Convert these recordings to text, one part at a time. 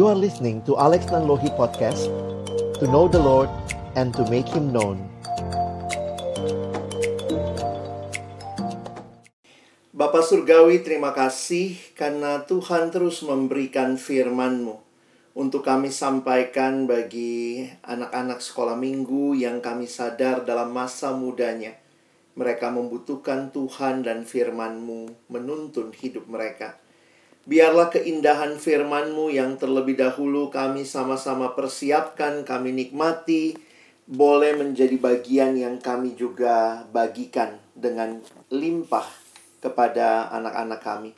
You are listening to Alex Nanlohi Podcast To know the Lord and to make Him known Bapak Surgawi, terima kasih karena Tuhan terus memberikan firman-Mu untuk kami sampaikan bagi anak-anak sekolah minggu yang kami sadar dalam masa mudanya. Mereka membutuhkan Tuhan dan firman-Mu menuntun hidup mereka. Biarlah keindahan firman-Mu yang terlebih dahulu kami sama-sama persiapkan, kami nikmati, boleh menjadi bagian yang kami juga bagikan dengan limpah kepada anak-anak kami.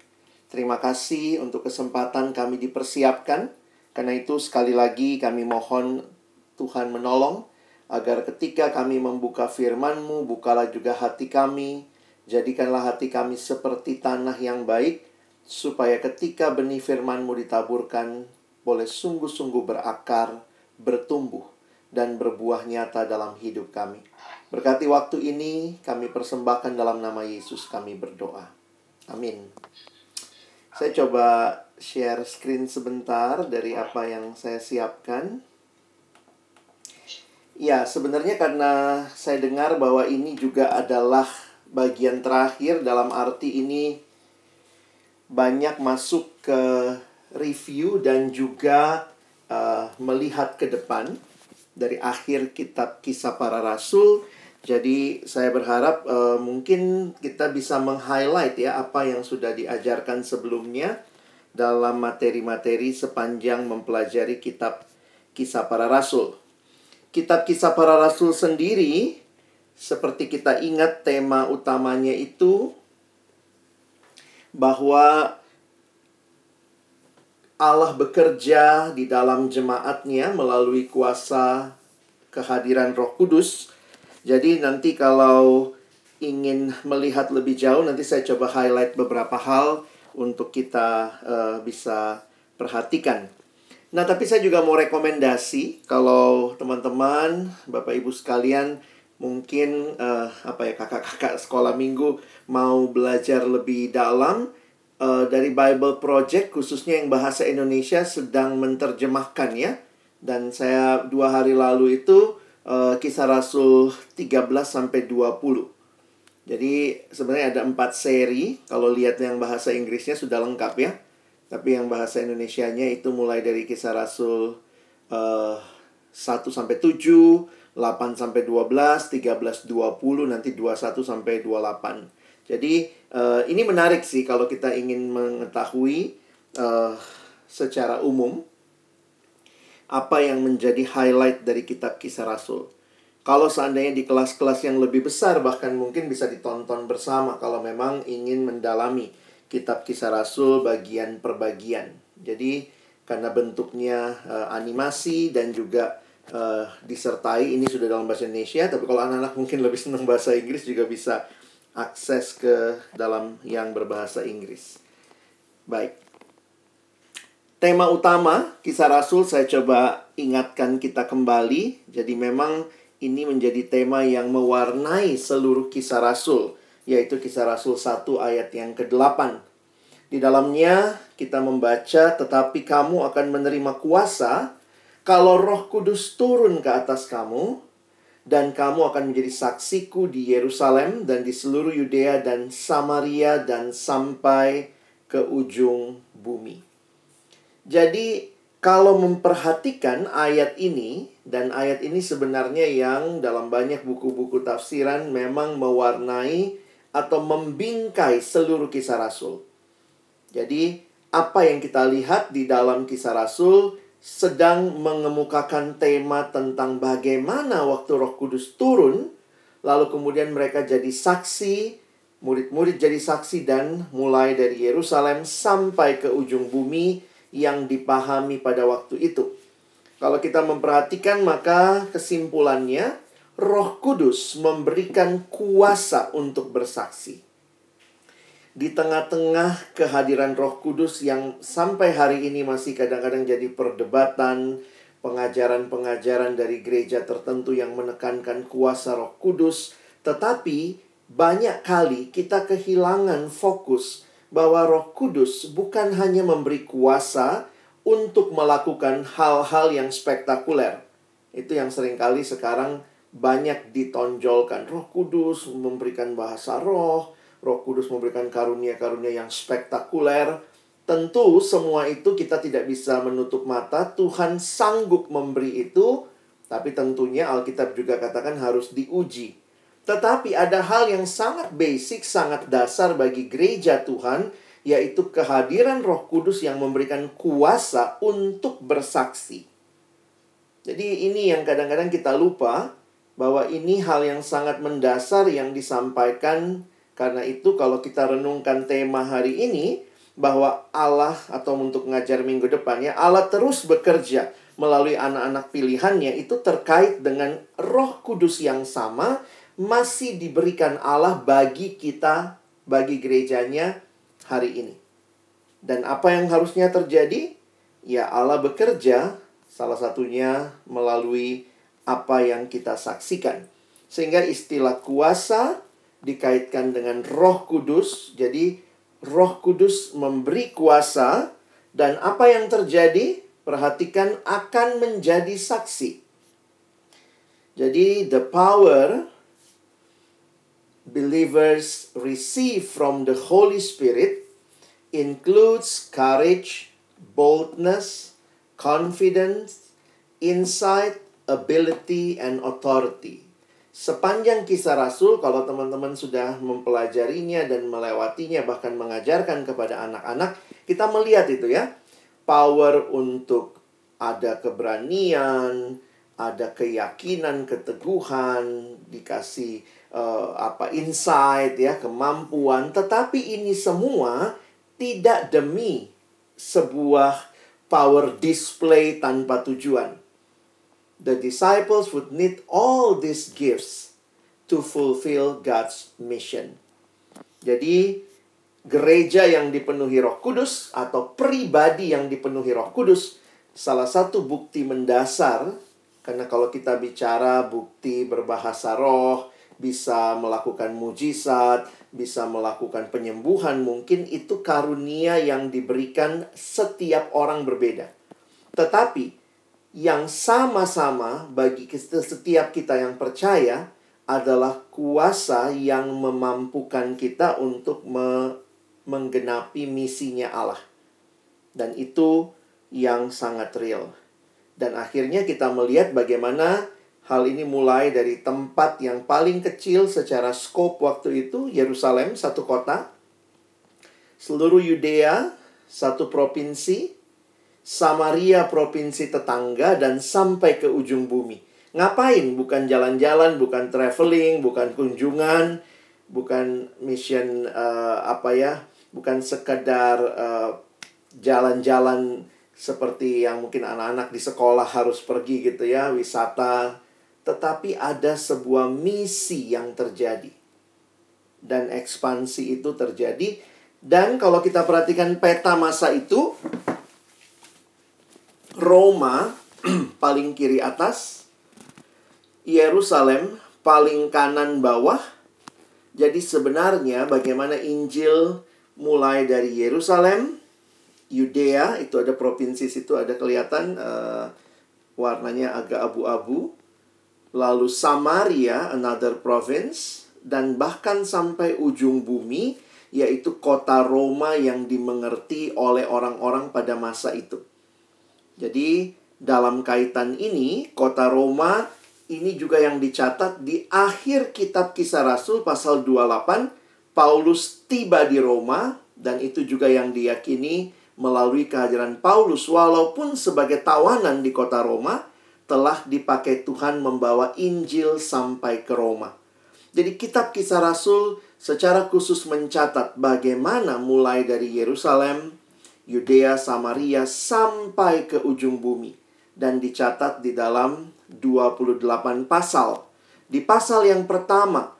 Terima kasih untuk kesempatan kami dipersiapkan. Karena itu sekali lagi kami mohon Tuhan menolong agar ketika kami membuka firman-Mu, bukalah juga hati kami. Jadikanlah hati kami seperti tanah yang baik supaya ketika benih firman-Mu ditaburkan boleh sungguh-sungguh berakar, bertumbuh, dan berbuah nyata dalam hidup kami. Berkati waktu ini kami persembahkan dalam nama Yesus kami berdoa. Amin. Saya coba share screen sebentar dari apa yang saya siapkan. Ya, sebenarnya karena saya dengar bahwa ini juga adalah bagian terakhir dalam arti ini banyak masuk ke review dan juga uh, melihat ke depan dari akhir kitab kisah para rasul. Jadi saya berharap uh, mungkin kita bisa meng-highlight ya apa yang sudah diajarkan sebelumnya dalam materi-materi sepanjang mempelajari kitab kisah para rasul. Kitab kisah para rasul sendiri seperti kita ingat tema utamanya itu bahwa Allah bekerja di dalam jemaatnya melalui kuasa kehadiran Roh Kudus. Jadi nanti kalau ingin melihat lebih jauh nanti saya coba highlight beberapa hal untuk kita uh, bisa perhatikan. Nah, tapi saya juga mau rekomendasi kalau teman-teman, Bapak Ibu sekalian mungkin uh, apa ya kakak-kakak sekolah minggu mau belajar lebih dalam uh, dari Bible Project khususnya yang bahasa Indonesia sedang menerjemahkan ya. Dan saya dua hari lalu itu uh, kisah Rasul 13 sampai 20 jadi sebenarnya ada empat seri. Kalau lihat yang bahasa Inggrisnya sudah lengkap ya. Tapi yang bahasa Indonesianya itu mulai dari kisah Rasul uh, 1 sampai 7 8 sampai 12, 13 20, nanti 21 sampai 28. Jadi uh, ini menarik sih kalau kita ingin mengetahui uh, secara umum apa yang menjadi highlight dari kitab Kisah Rasul. Kalau seandainya di kelas-kelas yang lebih besar bahkan mungkin bisa ditonton bersama kalau memang ingin mendalami kitab Kisah Rasul bagian per bagian. Jadi karena bentuknya uh, animasi dan juga uh, disertai ini sudah dalam bahasa Indonesia tapi kalau anak-anak mungkin lebih senang bahasa Inggris juga bisa akses ke dalam yang berbahasa Inggris. Baik. Tema utama kisah Rasul saya coba ingatkan kita kembali. Jadi memang ini menjadi tema yang mewarnai seluruh kisah Rasul, yaitu kisah Rasul 1 ayat yang ke-8. Di dalamnya kita membaca, "Tetapi kamu akan menerima kuasa kalau Roh Kudus turun ke atas kamu, dan kamu akan menjadi saksiku di Yerusalem dan di seluruh Yudea dan Samaria dan sampai ke ujung bumi. Jadi, kalau memperhatikan ayat ini, dan ayat ini sebenarnya yang dalam banyak buku-buku tafsiran memang mewarnai atau membingkai seluruh kisah Rasul. Jadi, apa yang kita lihat di dalam kisah Rasul sedang mengemukakan tema tentang bagaimana waktu Roh Kudus turun, lalu kemudian mereka jadi saksi, murid-murid jadi saksi dan mulai dari Yerusalem sampai ke ujung bumi yang dipahami pada waktu itu. Kalau kita memperhatikan maka kesimpulannya Roh Kudus memberikan kuasa untuk bersaksi di tengah-tengah kehadiran Roh Kudus yang sampai hari ini masih kadang-kadang jadi perdebatan, pengajaran-pengajaran dari gereja tertentu yang menekankan kuasa Roh Kudus, tetapi banyak kali kita kehilangan fokus bahwa Roh Kudus bukan hanya memberi kuasa untuk melakukan hal-hal yang spektakuler. Itu yang sering kali sekarang banyak ditonjolkan. Roh Kudus memberikan bahasa roh, Roh Kudus memberikan karunia-karunia yang spektakuler. Tentu semua itu kita tidak bisa menutup mata. Tuhan sanggup memberi itu, tapi tentunya Alkitab juga katakan harus diuji. Tetapi ada hal yang sangat basic, sangat dasar bagi gereja Tuhan, yaitu kehadiran Roh Kudus yang memberikan kuasa untuk bersaksi. Jadi ini yang kadang-kadang kita lupa bahwa ini hal yang sangat mendasar yang disampaikan karena itu kalau kita renungkan tema hari ini bahwa Allah atau untuk ngajar minggu depannya Allah terus bekerja melalui anak-anak pilihannya itu terkait dengan Roh Kudus yang sama masih diberikan Allah bagi kita bagi gerejanya hari ini. Dan apa yang harusnya terjadi? Ya Allah bekerja salah satunya melalui apa yang kita saksikan. Sehingga istilah kuasa dikaitkan dengan Roh Kudus. Jadi Roh Kudus memberi kuasa dan apa yang terjadi? Perhatikan akan menjadi saksi. Jadi the power believers receive from the Holy Spirit includes courage, boldness, confidence, insight, ability, and authority. Sepanjang kisah Rasul, kalau teman-teman sudah mempelajarinya dan melewatinya, bahkan mengajarkan kepada anak-anak, kita melihat itu ya, power untuk ada keberanian, ada keyakinan, keteguhan, dikasih uh, apa insight ya, kemampuan, tetapi ini semua tidak demi sebuah power display tanpa tujuan the disciples would need all these gifts to fulfill God's mission. Jadi, gereja yang dipenuhi Roh Kudus atau pribadi yang dipenuhi Roh Kudus, salah satu bukti mendasar, karena kalau kita bicara bukti berbahasa roh, bisa melakukan mujizat, bisa melakukan penyembuhan, mungkin itu karunia yang diberikan setiap orang berbeda. Tetapi yang sama-sama bagi setiap kita yang percaya adalah kuasa yang memampukan kita untuk me menggenapi misinya Allah. Dan itu yang sangat real. Dan akhirnya kita melihat bagaimana hal ini mulai dari tempat yang paling kecil secara skop waktu itu, Yerusalem, satu kota. Seluruh Yudea, satu provinsi, Samaria provinsi tetangga dan sampai ke ujung bumi. Ngapain? Bukan jalan-jalan, bukan traveling, bukan kunjungan, bukan mission uh, apa ya? Bukan sekedar uh, jalan-jalan seperti yang mungkin anak-anak di sekolah harus pergi gitu ya, wisata. Tetapi ada sebuah misi yang terjadi. Dan ekspansi itu terjadi. Dan kalau kita perhatikan peta masa itu, Roma paling kiri atas, Yerusalem paling kanan bawah. Jadi sebenarnya bagaimana Injil mulai dari Yerusalem, Yudea itu ada provinsi situ ada kelihatan uh, warnanya agak abu-abu. Lalu Samaria, another province, dan bahkan sampai ujung bumi, yaitu kota Roma yang dimengerti oleh orang-orang pada masa itu. Jadi dalam kaitan ini kota Roma ini juga yang dicatat di akhir kitab Kisah Rasul pasal 28 Paulus tiba di Roma dan itu juga yang diyakini melalui kehadiran Paulus walaupun sebagai tawanan di kota Roma telah dipakai Tuhan membawa Injil sampai ke Roma. Jadi kitab Kisah Rasul secara khusus mencatat bagaimana mulai dari Yerusalem, Yudea, Samaria sampai ke ujung bumi dan dicatat di dalam 28 pasal. Di pasal yang pertama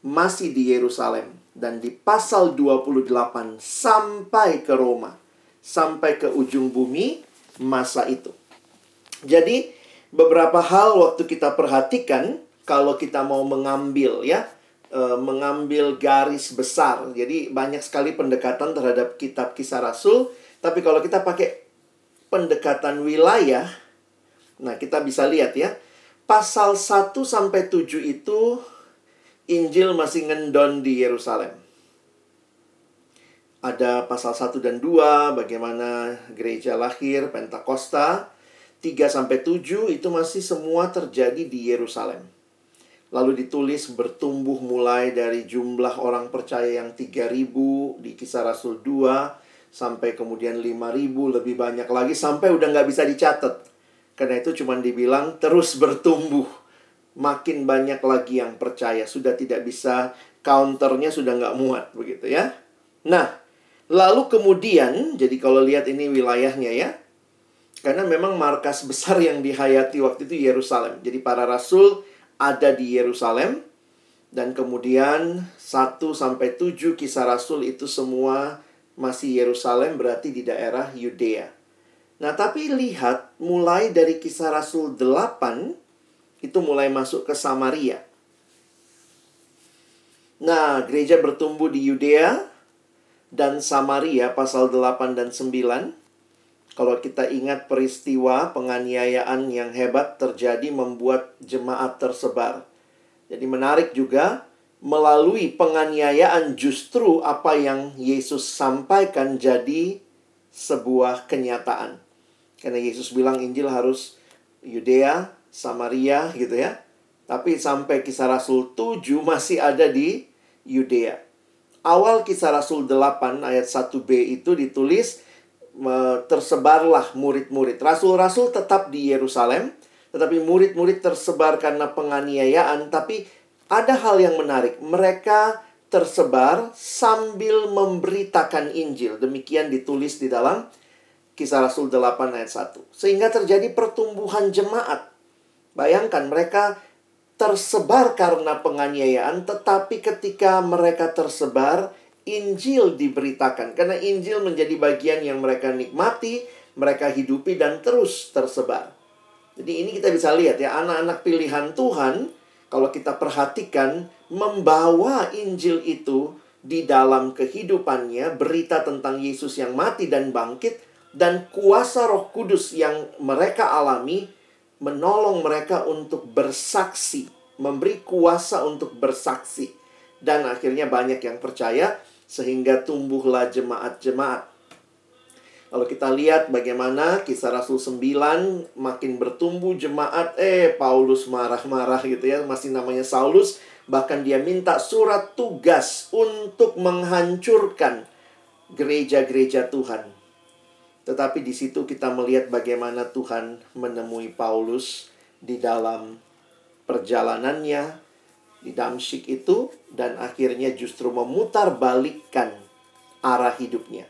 masih di Yerusalem dan di pasal 28 sampai ke Roma, sampai ke ujung bumi masa itu. Jadi beberapa hal waktu kita perhatikan kalau kita mau mengambil ya uh, mengambil garis besar. Jadi banyak sekali pendekatan terhadap kitab Kisah Rasul, tapi kalau kita pakai pendekatan wilayah, nah kita bisa lihat ya, pasal 1 sampai 7 itu Injil masih ngendon di Yerusalem. Ada pasal 1 dan 2 bagaimana gereja lahir Pentakosta. 3 sampai 7 itu masih semua terjadi di Yerusalem. Lalu ditulis bertumbuh mulai dari jumlah orang percaya yang 3000 di kisah Rasul 2 sampai kemudian 5000 lebih banyak lagi sampai udah nggak bisa dicatat. Karena itu cuma dibilang terus bertumbuh. Makin banyak lagi yang percaya. Sudah tidak bisa counternya sudah nggak muat begitu ya. Nah, lalu kemudian jadi kalau lihat ini wilayahnya ya. Karena memang markas besar yang dihayati waktu itu Yerusalem. Jadi para rasul ada di Yerusalem dan kemudian 1 sampai 7 kisah rasul itu semua masih Yerusalem berarti di daerah Yudea. Nah, tapi lihat mulai dari kisah rasul 8 itu mulai masuk ke Samaria. Nah, gereja bertumbuh di Yudea dan Samaria pasal 8 dan 9 kalau kita ingat peristiwa penganiayaan yang hebat terjadi membuat jemaat tersebar. Jadi menarik juga melalui penganiayaan justru apa yang Yesus sampaikan jadi sebuah kenyataan. Karena Yesus bilang Injil harus Yudea, Samaria gitu ya. Tapi sampai kisah Rasul 7 masih ada di Yudea. Awal kisah Rasul 8 ayat 1b itu ditulis tersebarlah murid-murid. Rasul-rasul tetap di Yerusalem, tetapi murid-murid tersebar karena penganiayaan. Tapi ada hal yang menarik, mereka tersebar sambil memberitakan Injil. Demikian ditulis di dalam Kisah Rasul 8 ayat 1. Sehingga terjadi pertumbuhan jemaat. Bayangkan mereka tersebar karena penganiayaan, tetapi ketika mereka tersebar, Injil diberitakan karena Injil menjadi bagian yang mereka nikmati, mereka hidupi dan terus tersebar. Jadi ini kita bisa lihat ya anak-anak pilihan Tuhan kalau kita perhatikan membawa Injil itu di dalam kehidupannya berita tentang Yesus yang mati dan bangkit dan kuasa Roh Kudus yang mereka alami menolong mereka untuk bersaksi, memberi kuasa untuk bersaksi dan akhirnya banyak yang percaya sehingga tumbuhlah jemaat-jemaat. Kalau kita lihat bagaimana kisah Rasul 9 makin bertumbuh jemaat, eh Paulus marah-marah gitu ya, masih namanya Saulus, bahkan dia minta surat tugas untuk menghancurkan gereja-gereja Tuhan. Tetapi di situ kita melihat bagaimana Tuhan menemui Paulus di dalam perjalanannya, di Damsyik itu dan akhirnya justru memutar balikkan arah hidupnya.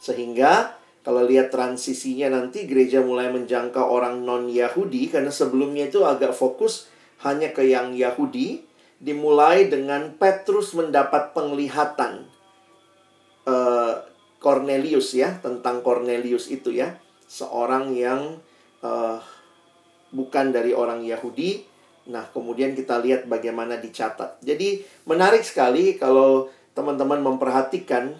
Sehingga kalau lihat transisinya nanti gereja mulai menjangkau orang non-Yahudi karena sebelumnya itu agak fokus hanya ke yang Yahudi dimulai dengan Petrus mendapat penglihatan uh, Cornelius ya tentang Cornelius itu ya seorang yang uh, bukan dari orang Yahudi Nah, kemudian kita lihat bagaimana dicatat. Jadi, menarik sekali kalau teman-teman memperhatikan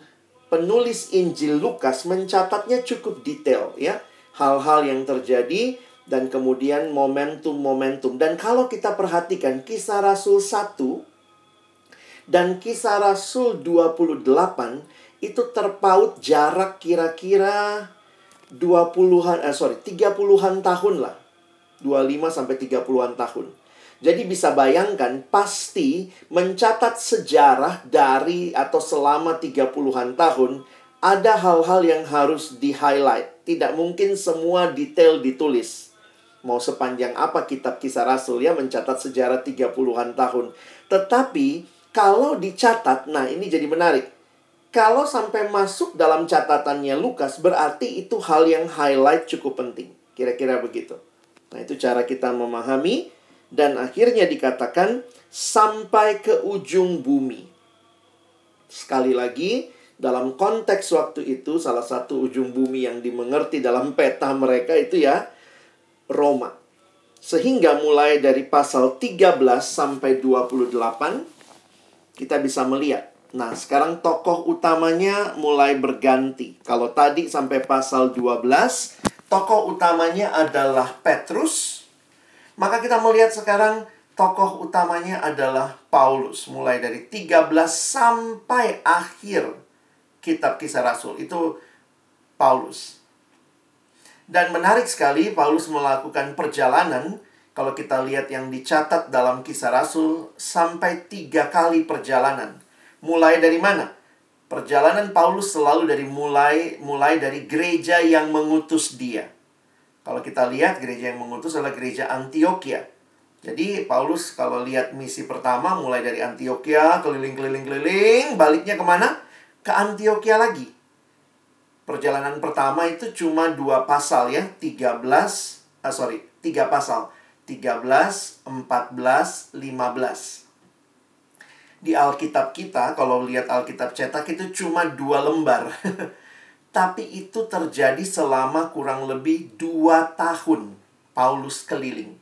penulis Injil Lukas mencatatnya cukup detail ya. Hal-hal yang terjadi dan kemudian momentum-momentum. Dan kalau kita perhatikan kisah Rasul 1 dan kisah Rasul 28 itu terpaut jarak kira-kira 20-an eh sorry 30-an tahun lah. 25 sampai 30-an tahun. Jadi bisa bayangkan pasti mencatat sejarah dari atau selama 30-an tahun ada hal-hal yang harus di-highlight. Tidak mungkin semua detail ditulis. Mau sepanjang apa kitab kisah Rasul ya mencatat sejarah 30-an tahun. Tetapi kalau dicatat, nah ini jadi menarik. Kalau sampai masuk dalam catatannya Lukas berarti itu hal yang highlight cukup penting. Kira-kira begitu. Nah itu cara kita memahami dan akhirnya dikatakan sampai ke ujung bumi. Sekali lagi, dalam konteks waktu itu salah satu ujung bumi yang dimengerti dalam peta mereka itu ya Roma. Sehingga mulai dari pasal 13 sampai 28 kita bisa melihat. Nah, sekarang tokoh utamanya mulai berganti. Kalau tadi sampai pasal 12 tokoh utamanya adalah Petrus, maka kita melihat sekarang tokoh utamanya adalah Paulus. Mulai dari 13 sampai akhir kitab kisah Rasul. Itu Paulus. Dan menarik sekali Paulus melakukan perjalanan kalau kita lihat yang dicatat dalam kisah Rasul sampai tiga kali perjalanan. Mulai dari mana? Perjalanan Paulus selalu dari mulai mulai dari gereja yang mengutus dia. Kalau kita lihat gereja yang mengutus adalah gereja Antioquia. Jadi Paulus kalau lihat misi pertama mulai dari Antioquia keliling-keliling-keliling, baliknya ke mana? Ke Antioquia lagi. Perjalanan pertama itu cuma dua pasal ya, 13, ah sorry, tiga pasal. 13, 14, 15. Di Alkitab kita, kalau lihat Alkitab cetak itu cuma dua lembar. Tapi itu terjadi selama kurang lebih dua tahun Paulus keliling.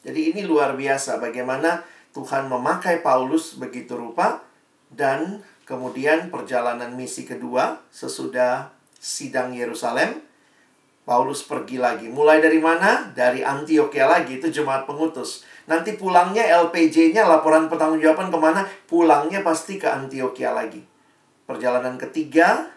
Jadi ini luar biasa bagaimana Tuhan memakai Paulus begitu rupa dan kemudian perjalanan misi kedua sesudah sidang Yerusalem Paulus pergi lagi. Mulai dari mana? Dari Antioquia lagi. Itu jemaat pengutus. Nanti pulangnya LPJ-nya, laporan pertanggungjawaban ke mana? Pulangnya pasti ke Antioquia lagi. Perjalanan ketiga.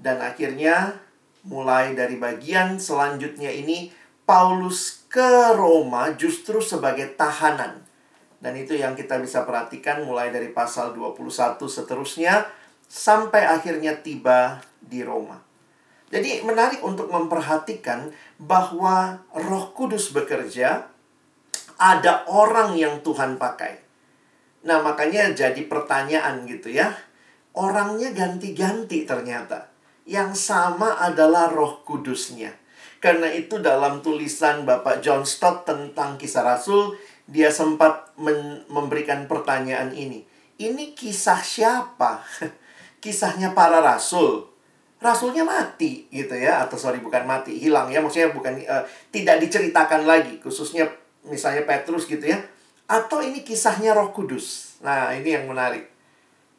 Dan akhirnya mulai dari bagian selanjutnya ini, Paulus ke Roma justru sebagai tahanan. Dan itu yang kita bisa perhatikan mulai dari pasal 21 seterusnya, sampai akhirnya tiba di Roma. Jadi menarik untuk memperhatikan bahwa Roh Kudus bekerja, ada orang yang Tuhan pakai. Nah, makanya jadi pertanyaan gitu ya. Orangnya ganti-ganti ternyata. Yang sama adalah Roh Kudusnya. Karena itu dalam tulisan Bapak John Stott tentang kisah Rasul, dia sempat memberikan pertanyaan ini. Ini kisah siapa? Kisahnya para rasul. Rasulnya mati gitu ya. Atau sorry bukan mati hilang ya. Maksudnya bukan uh, tidak diceritakan lagi. Khususnya misalnya Petrus gitu ya. Atau ini kisahnya Roh Kudus. Nah ini yang menarik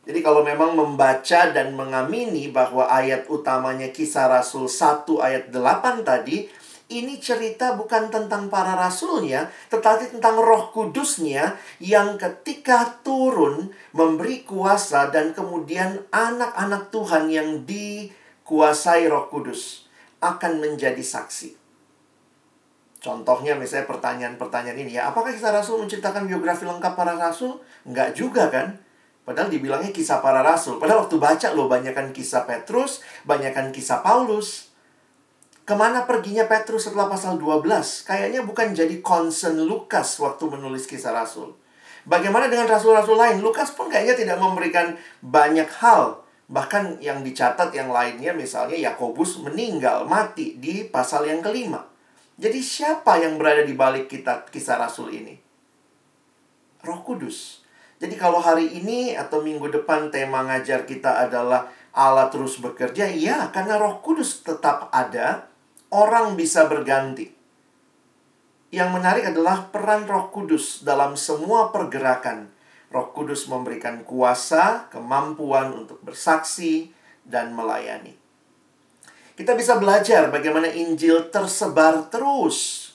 jadi kalau memang membaca dan mengamini bahwa ayat utamanya kisah Rasul 1 ayat 8 tadi ini cerita bukan tentang para rasulnya, tetapi tentang roh kudusnya yang ketika turun memberi kuasa dan kemudian anak-anak Tuhan yang di kuasai Roh Kudus akan menjadi saksi. Contohnya misalnya pertanyaan-pertanyaan ini ya, apakah kisah Rasul menceritakan biografi lengkap para rasul? Enggak juga kan? Padahal dibilangnya kisah para rasul. Padahal waktu baca loh banyakkan kisah Petrus, banyakkan kisah Paulus. Ke mana perginya Petrus setelah pasal 12? Kayaknya bukan jadi concern Lukas waktu menulis kisah Rasul. Bagaimana dengan rasul-rasul lain? Lukas pun kayaknya tidak memberikan banyak hal Bahkan yang dicatat yang lainnya misalnya Yakobus meninggal, mati di pasal yang kelima. Jadi siapa yang berada di balik kitab kisah Rasul ini? Roh Kudus. Jadi kalau hari ini atau minggu depan tema ngajar kita adalah Allah terus bekerja, iya karena Roh Kudus tetap ada, orang bisa berganti. Yang menarik adalah peran Roh Kudus dalam semua pergerakan Roh Kudus memberikan kuasa, kemampuan untuk bersaksi, dan melayani. Kita bisa belajar bagaimana Injil tersebar terus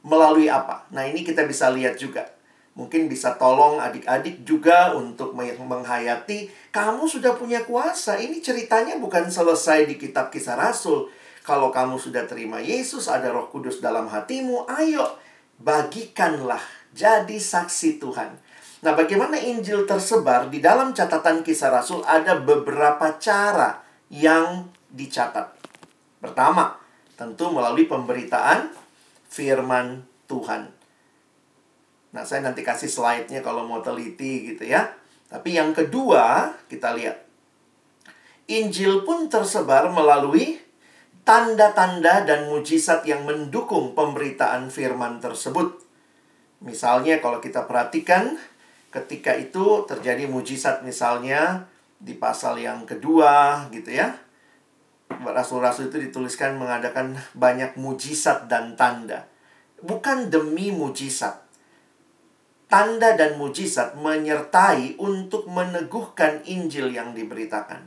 melalui apa. Nah, ini kita bisa lihat juga. Mungkin bisa tolong adik-adik juga untuk menghayati, kamu sudah punya kuasa. Ini ceritanya bukan selesai di kitab kisah Rasul. Kalau kamu sudah terima Yesus, ada roh kudus dalam hatimu, ayo bagikanlah jadi saksi Tuhan. Nah, bagaimana Injil tersebar di dalam catatan kisah Rasul ada beberapa cara yang dicatat. Pertama, tentu melalui pemberitaan firman Tuhan. Nah, saya nanti kasih slide-nya kalau mau teliti gitu ya. Tapi yang kedua, kita lihat. Injil pun tersebar melalui tanda-tanda dan mujizat yang mendukung pemberitaan firman tersebut. Misalnya kalau kita perhatikan ketika itu terjadi mujizat misalnya di pasal yang kedua gitu ya. Rasul-rasul itu dituliskan mengadakan banyak mujizat dan tanda. Bukan demi mujizat. Tanda dan mujizat menyertai untuk meneguhkan Injil yang diberitakan.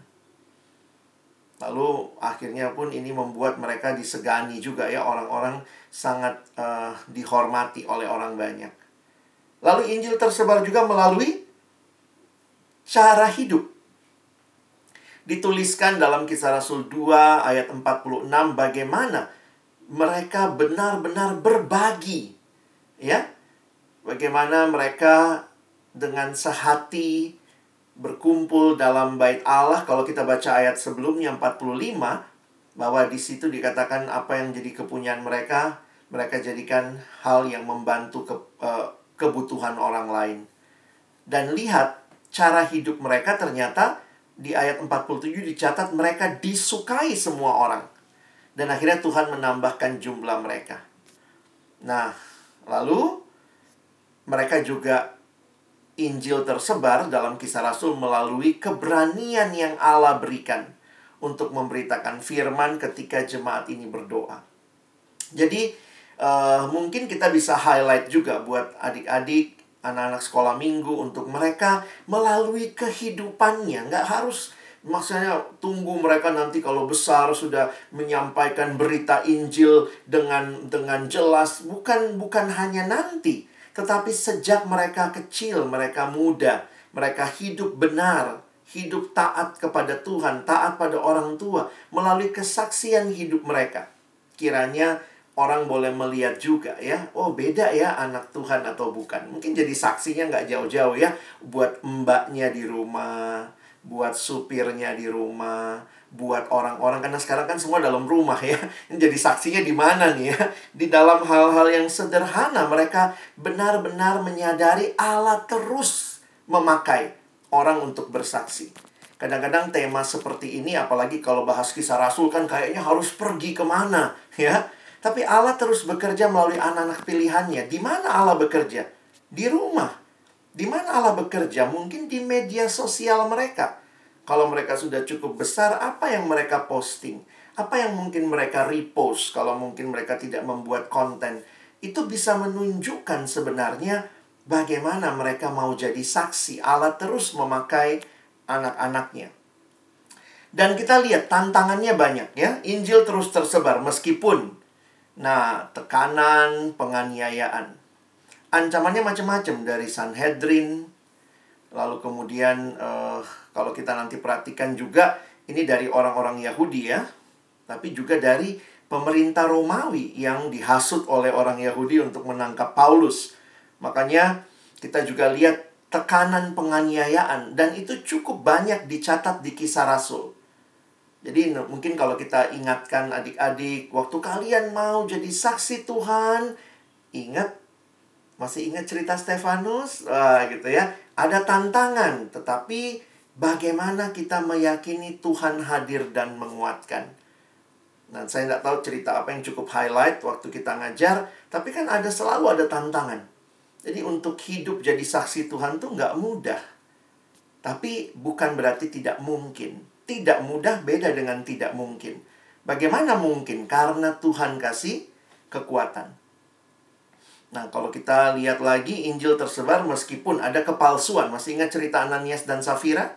Lalu akhirnya pun ini membuat mereka disegani juga ya orang-orang sangat uh, dihormati oleh orang banyak. Lalu Injil tersebar juga melalui cara hidup. Dituliskan dalam kisah Rasul 2 ayat 46 bagaimana mereka benar-benar berbagi. Ya. Bagaimana mereka dengan sehati berkumpul dalam bait Allah. Kalau kita baca ayat sebelumnya 45 bahwa di situ dikatakan apa yang jadi kepunyaan mereka, mereka jadikan hal yang membantu ke, uh, kebutuhan orang lain. Dan lihat cara hidup mereka ternyata di ayat 47 dicatat mereka disukai semua orang. Dan akhirnya Tuhan menambahkan jumlah mereka. Nah, lalu mereka juga Injil tersebar dalam kisah Rasul melalui keberanian yang Allah berikan untuk memberitakan firman ketika jemaat ini berdoa. Jadi, uh, mungkin kita bisa highlight juga buat adik-adik anak-anak sekolah minggu untuk mereka melalui kehidupannya. Nggak harus maksudnya tunggu mereka nanti kalau besar sudah menyampaikan berita Injil dengan dengan jelas. Bukan bukan hanya nanti tetapi sejak mereka kecil mereka muda mereka hidup benar hidup taat kepada Tuhan taat pada orang tua melalui kesaksian hidup mereka. Kiranya orang boleh melihat juga ya oh beda ya anak Tuhan atau bukan. Mungkin jadi saksinya nggak jauh-jauh ya buat mbaknya di rumah buat supirnya di rumah buat orang-orang karena sekarang kan semua dalam rumah ya jadi saksinya di mana nih ya di dalam hal-hal yang sederhana mereka benar-benar menyadari Allah terus memakai orang untuk bersaksi kadang-kadang tema seperti ini apalagi kalau bahas kisah rasul kan kayaknya harus pergi ke mana ya tapi Allah terus bekerja melalui anak-anak pilihannya. Di mana Allah bekerja? Di rumah. Di mana Allah bekerja? Mungkin di media sosial mereka. Kalau mereka sudah cukup besar, apa yang mereka posting? Apa yang mungkin mereka repost kalau mungkin mereka tidak membuat konten? Itu bisa menunjukkan sebenarnya bagaimana mereka mau jadi saksi. Allah terus memakai anak-anaknya. Dan kita lihat tantangannya banyak ya. Injil terus tersebar meskipun Nah, tekanan, penganiayaan. Ancamannya macam-macam dari Sanhedrin, lalu kemudian uh, kalau kita nanti perhatikan juga ini dari orang-orang Yahudi ya, tapi juga dari pemerintah Romawi yang dihasut oleh orang Yahudi untuk menangkap Paulus. Makanya kita juga lihat tekanan penganiayaan dan itu cukup banyak dicatat di kisah Rasul. Jadi mungkin kalau kita ingatkan adik-adik waktu kalian mau jadi saksi Tuhan, ingat masih ingat cerita Stefanus? Wah, gitu ya. Ada tantangan, tetapi bagaimana kita meyakini Tuhan hadir dan menguatkan. Nah, saya nggak tahu cerita apa yang cukup highlight waktu kita ngajar, tapi kan ada selalu ada tantangan. Jadi untuk hidup jadi saksi Tuhan tuh nggak mudah. Tapi bukan berarti tidak mungkin tidak mudah beda dengan tidak mungkin. Bagaimana mungkin? Karena Tuhan kasih kekuatan. Nah, kalau kita lihat lagi Injil tersebar meskipun ada kepalsuan. Masih ingat cerita Ananias dan Safira?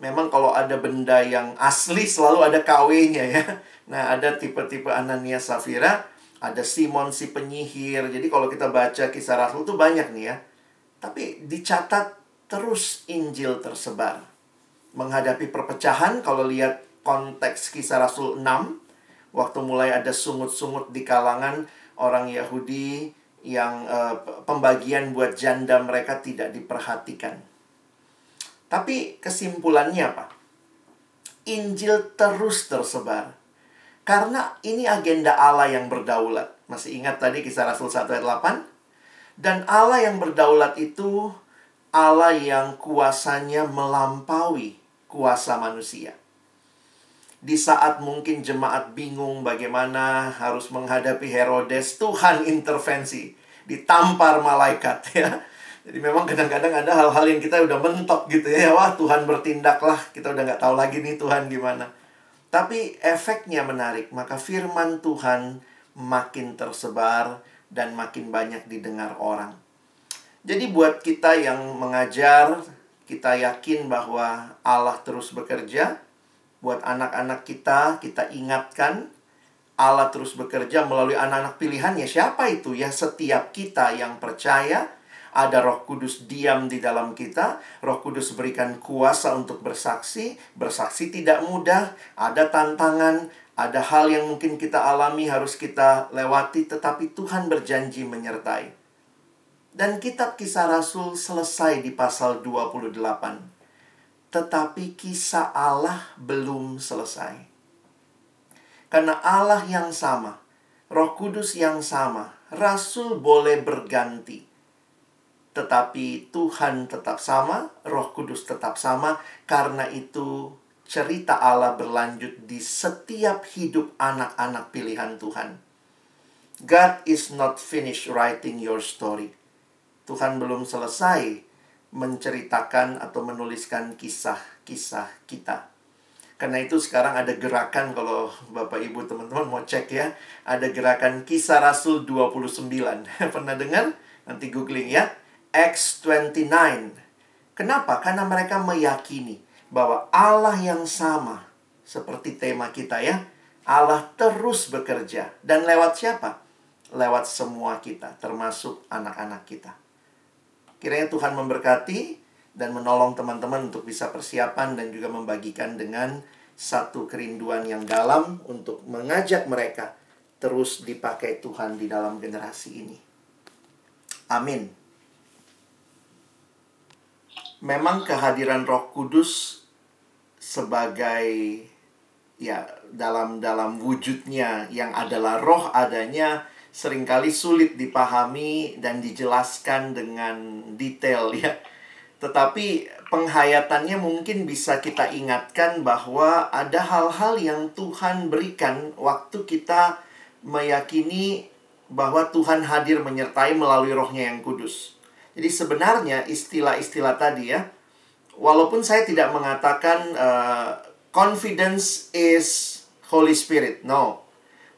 Memang kalau ada benda yang asli selalu ada KW-nya ya. Nah, ada tipe-tipe Ananias Safira, ada Simon si penyihir. Jadi kalau kita baca kisah Rasul itu banyak nih ya. Tapi dicatat terus Injil tersebar menghadapi perpecahan kalau lihat konteks kisah Rasul 6 waktu mulai ada sungut-sungut di kalangan orang Yahudi yang uh, pembagian buat janda mereka tidak diperhatikan. Tapi kesimpulannya apa? Injil terus tersebar. Karena ini agenda Allah yang berdaulat. Masih ingat tadi kisah Rasul 1 ayat 8? Dan Allah yang berdaulat itu Allah yang kuasanya melampaui kuasa manusia. Di saat mungkin jemaat bingung bagaimana harus menghadapi Herodes, Tuhan intervensi, ditampar malaikat ya. Jadi memang kadang-kadang ada hal-hal yang kita udah mentok gitu ya. Wah Tuhan bertindaklah, kita udah nggak tahu lagi nih Tuhan gimana. Tapi efeknya menarik, maka firman Tuhan makin tersebar dan makin banyak didengar orang. Jadi buat kita yang mengajar kita yakin bahwa Allah terus bekerja, buat anak-anak kita, kita ingatkan Allah terus bekerja melalui anak-anak pilihannya. Siapa itu? Ya setiap kita yang percaya ada roh kudus diam di dalam kita. Roh kudus berikan kuasa untuk bersaksi. Bersaksi tidak mudah. Ada tantangan. Ada hal yang mungkin kita alami harus kita lewati. Tetapi Tuhan berjanji menyertai. Dan kitab kisah Rasul selesai di pasal 28. Tetapi kisah Allah belum selesai. Karena Allah yang sama, Roh Kudus yang sama, rasul boleh berganti. Tetapi Tuhan tetap sama, Roh Kudus tetap sama, karena itu cerita Allah berlanjut di setiap hidup anak-anak pilihan Tuhan. God is not finished writing your story. Tuhan belum selesai menceritakan atau menuliskan kisah-kisah kita. Karena itu sekarang ada gerakan kalau Bapak Ibu teman-teman mau cek ya, ada gerakan Kisah Rasul 29. Pernah dengar? Nanti googling ya. X29. Kenapa? Karena mereka meyakini bahwa Allah yang sama seperti tema kita ya. Allah terus bekerja dan lewat siapa? Lewat semua kita, termasuk anak-anak kita. Kiranya Tuhan memberkati dan menolong teman-teman untuk bisa persiapan dan juga membagikan dengan satu kerinduan yang dalam untuk mengajak mereka terus dipakai Tuhan di dalam generasi ini. Amin. Memang kehadiran Roh Kudus sebagai ya dalam dalam wujudnya yang adalah roh adanya sering kali sulit dipahami dan dijelaskan dengan detail ya tetapi penghayatannya mungkin bisa kita ingatkan bahwa ada hal-hal yang Tuhan berikan waktu kita meyakini bahwa Tuhan hadir menyertai melalui rohnya yang kudus. Jadi sebenarnya istilah-istilah tadi ya, walaupun saya tidak mengatakan uh, confidence is Holy Spirit, no.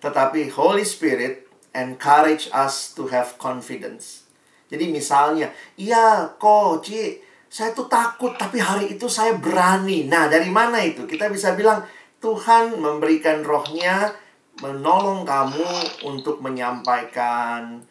Tetapi Holy Spirit encourage us to have confidence. Jadi misalnya, iya Ci, saya tuh takut, tapi hari itu saya berani. Nah, dari mana itu? Kita bisa bilang, Tuhan memberikan rohnya, menolong kamu untuk menyampaikan.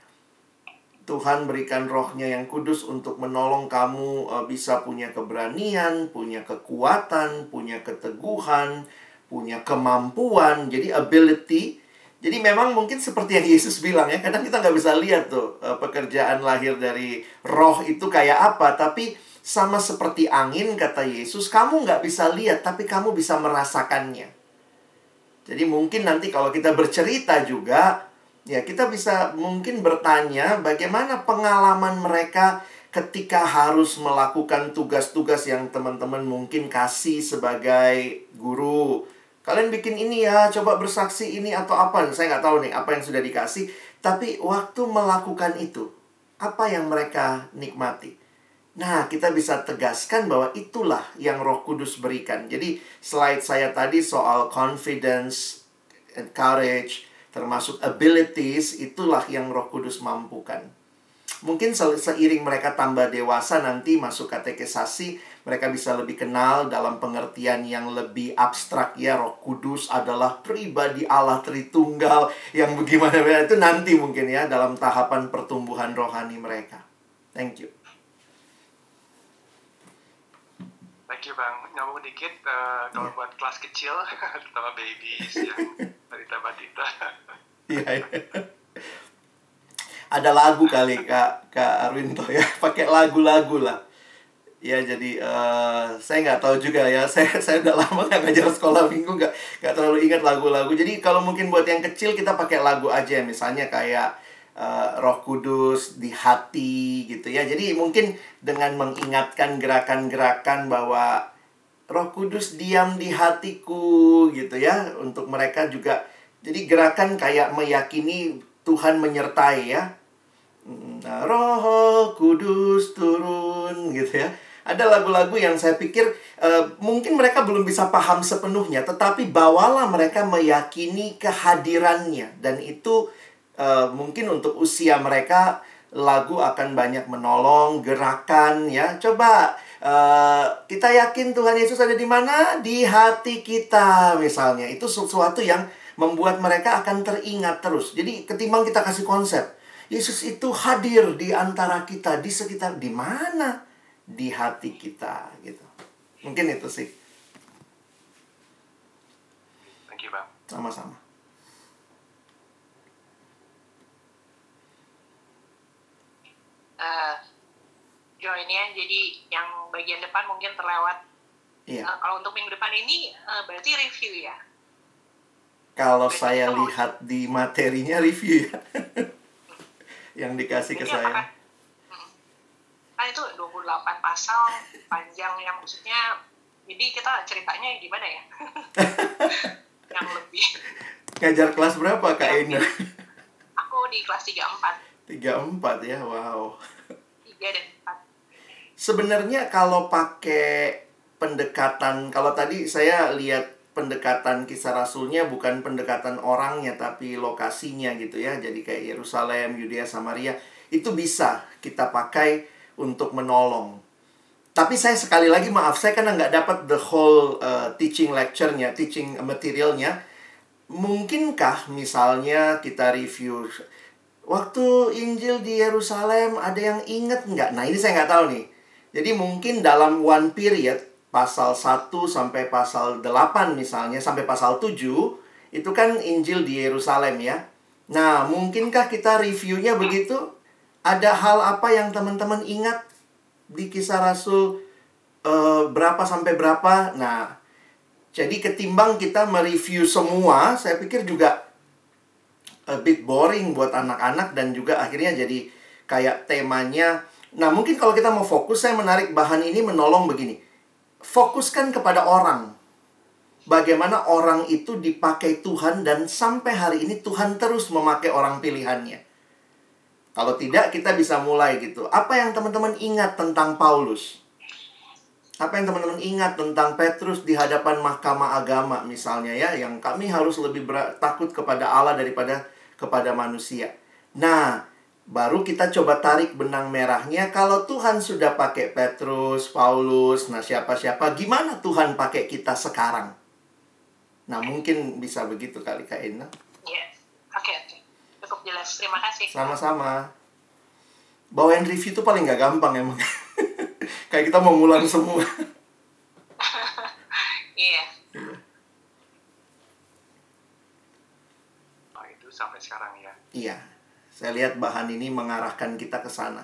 Tuhan berikan rohnya yang kudus untuk menolong kamu uh, bisa punya keberanian, punya kekuatan, punya keteguhan, punya kemampuan. Jadi ability. Jadi memang mungkin seperti yang Yesus bilang ya, kadang kita nggak bisa lihat tuh uh, pekerjaan lahir dari roh itu kayak apa, tapi sama seperti angin, kata Yesus, kamu nggak bisa lihat, tapi kamu bisa merasakannya. Jadi mungkin nanti kalau kita bercerita juga, ya kita bisa mungkin bertanya bagaimana pengalaman mereka ketika harus melakukan tugas-tugas yang teman-teman mungkin kasih sebagai guru. Kalian bikin ini ya, coba bersaksi ini atau apa. Saya nggak tahu nih apa yang sudah dikasih. Tapi waktu melakukan itu, apa yang mereka nikmati? Nah, kita bisa tegaskan bahwa itulah yang Roh Kudus berikan. Jadi, slide saya tadi soal confidence and courage, termasuk abilities, itulah yang Roh Kudus mampukan. Mungkin seiring mereka tambah dewasa nanti masuk katekisasi, mereka bisa lebih kenal dalam pengertian yang lebih abstrak ya Roh Kudus adalah pribadi Allah Tritunggal yang bagaimana itu nanti mungkin ya dalam tahapan pertumbuhan rohani mereka. Thank you. Thank you bang. Nyambung dikit uh, kalau yeah. buat kelas kecil, terutama babies yang balita batita. Iya. yeah. Ada lagu kali kak kak Arwinto ya, pakai lagu-lagu lah. Ya jadi uh, saya nggak tahu juga ya. Saya saya udah lama nggak ngajar sekolah minggu nggak nggak terlalu ingat lagu-lagu. Jadi kalau mungkin buat yang kecil kita pakai lagu aja misalnya kayak uh, Roh Kudus di hati gitu ya. Jadi mungkin dengan mengingatkan gerakan-gerakan bahwa Roh Kudus diam di hatiku gitu ya untuk mereka juga. Jadi gerakan kayak meyakini Tuhan menyertai ya. Nah, Roh Kudus turun gitu ya. Ada lagu-lagu yang saya pikir uh, mungkin mereka belum bisa paham sepenuhnya, tetapi bawalah mereka meyakini kehadirannya dan itu uh, mungkin untuk usia mereka lagu akan banyak menolong gerakan ya coba Eh, kita yakin Tuhan Yesus ada di mana? Di hati kita misalnya. Itu sesuatu yang membuat mereka akan teringat terus. Jadi ketimbang kita kasih konsep, Yesus itu hadir di antara kita, di sekitar di mana? Di hati kita gitu. Mungkin itu sih. Thank you, Bang. Sama-sama. uh, joinnya jadi yang bagian depan mungkin terlewat. Iya. Uh, kalau untuk minggu depan ini uh, berarti review ya. Kalau saya lihat di materinya review ya. yang dikasih ke Ini saya. apakah-. Kan itu 28 pasal panjang yang maksudnya jadi kita ceritanya gimana ya? yang lebih. Ngajar kelas berapa Kak Ina? Aku di kelas 34, 34 ya, wow. 3 dan 4. Sebenarnya kalau pakai pendekatan, kalau tadi saya lihat pendekatan kisah rasulnya bukan pendekatan orangnya tapi lokasinya gitu ya. Jadi kayak Yerusalem, Yudea, Samaria itu bisa kita pakai untuk menolong. Tapi saya sekali lagi maaf, saya karena nggak dapat the whole uh, teaching lecture-nya, teaching materialnya. Mungkinkah misalnya kita review waktu Injil di Yerusalem ada yang inget nggak? Nah ini saya nggak tahu nih. Jadi mungkin dalam one period pasal 1 sampai pasal 8 misalnya sampai pasal 7 itu kan Injil di Yerusalem ya. Nah, mungkinkah kita reviewnya begitu? Ada hal apa yang teman-teman ingat di kisah Rasul eh, berapa sampai berapa? Nah, jadi ketimbang kita mereview semua, saya pikir juga a bit boring buat anak-anak dan juga akhirnya jadi kayak temanya. Nah, mungkin kalau kita mau fokus, saya menarik bahan ini menolong begini. Fokuskan kepada orang. Bagaimana orang itu dipakai Tuhan dan sampai hari ini Tuhan terus memakai orang pilihannya. Kalau tidak, kita bisa mulai gitu. Apa yang teman-teman ingat tentang Paulus? Apa yang teman-teman ingat tentang Petrus di hadapan mahkamah agama misalnya ya, yang kami harus lebih ber- takut kepada Allah daripada kepada manusia. Nah, baru kita coba tarik benang merahnya kalau Tuhan sudah pakai Petrus, Paulus, nah siapa-siapa, gimana Tuhan pakai kita sekarang? Nah, mungkin bisa begitu kali Kak Ena. Cukup jelas. Terima kasih. Sama-sama. Bawain review itu paling nggak gampang emang. Kayak kita mau ngulang semua. Iya. Oh, itu sampai sekarang ya. Iya, saya lihat bahan ini mengarahkan kita ke sana.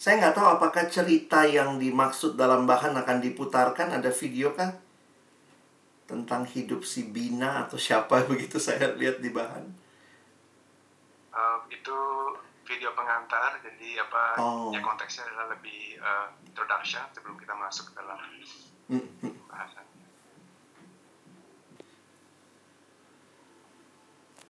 Saya nggak tahu apakah cerita yang dimaksud dalam bahan akan diputarkan, ada video kan? Tentang hidup si Bina atau siapa begitu saya lihat di bahan. Itu video pengantar, jadi apa Oh. ya konteksnya adalah lebih eh, introduction sebelum kita masuk ke dalam Hmm, hmm.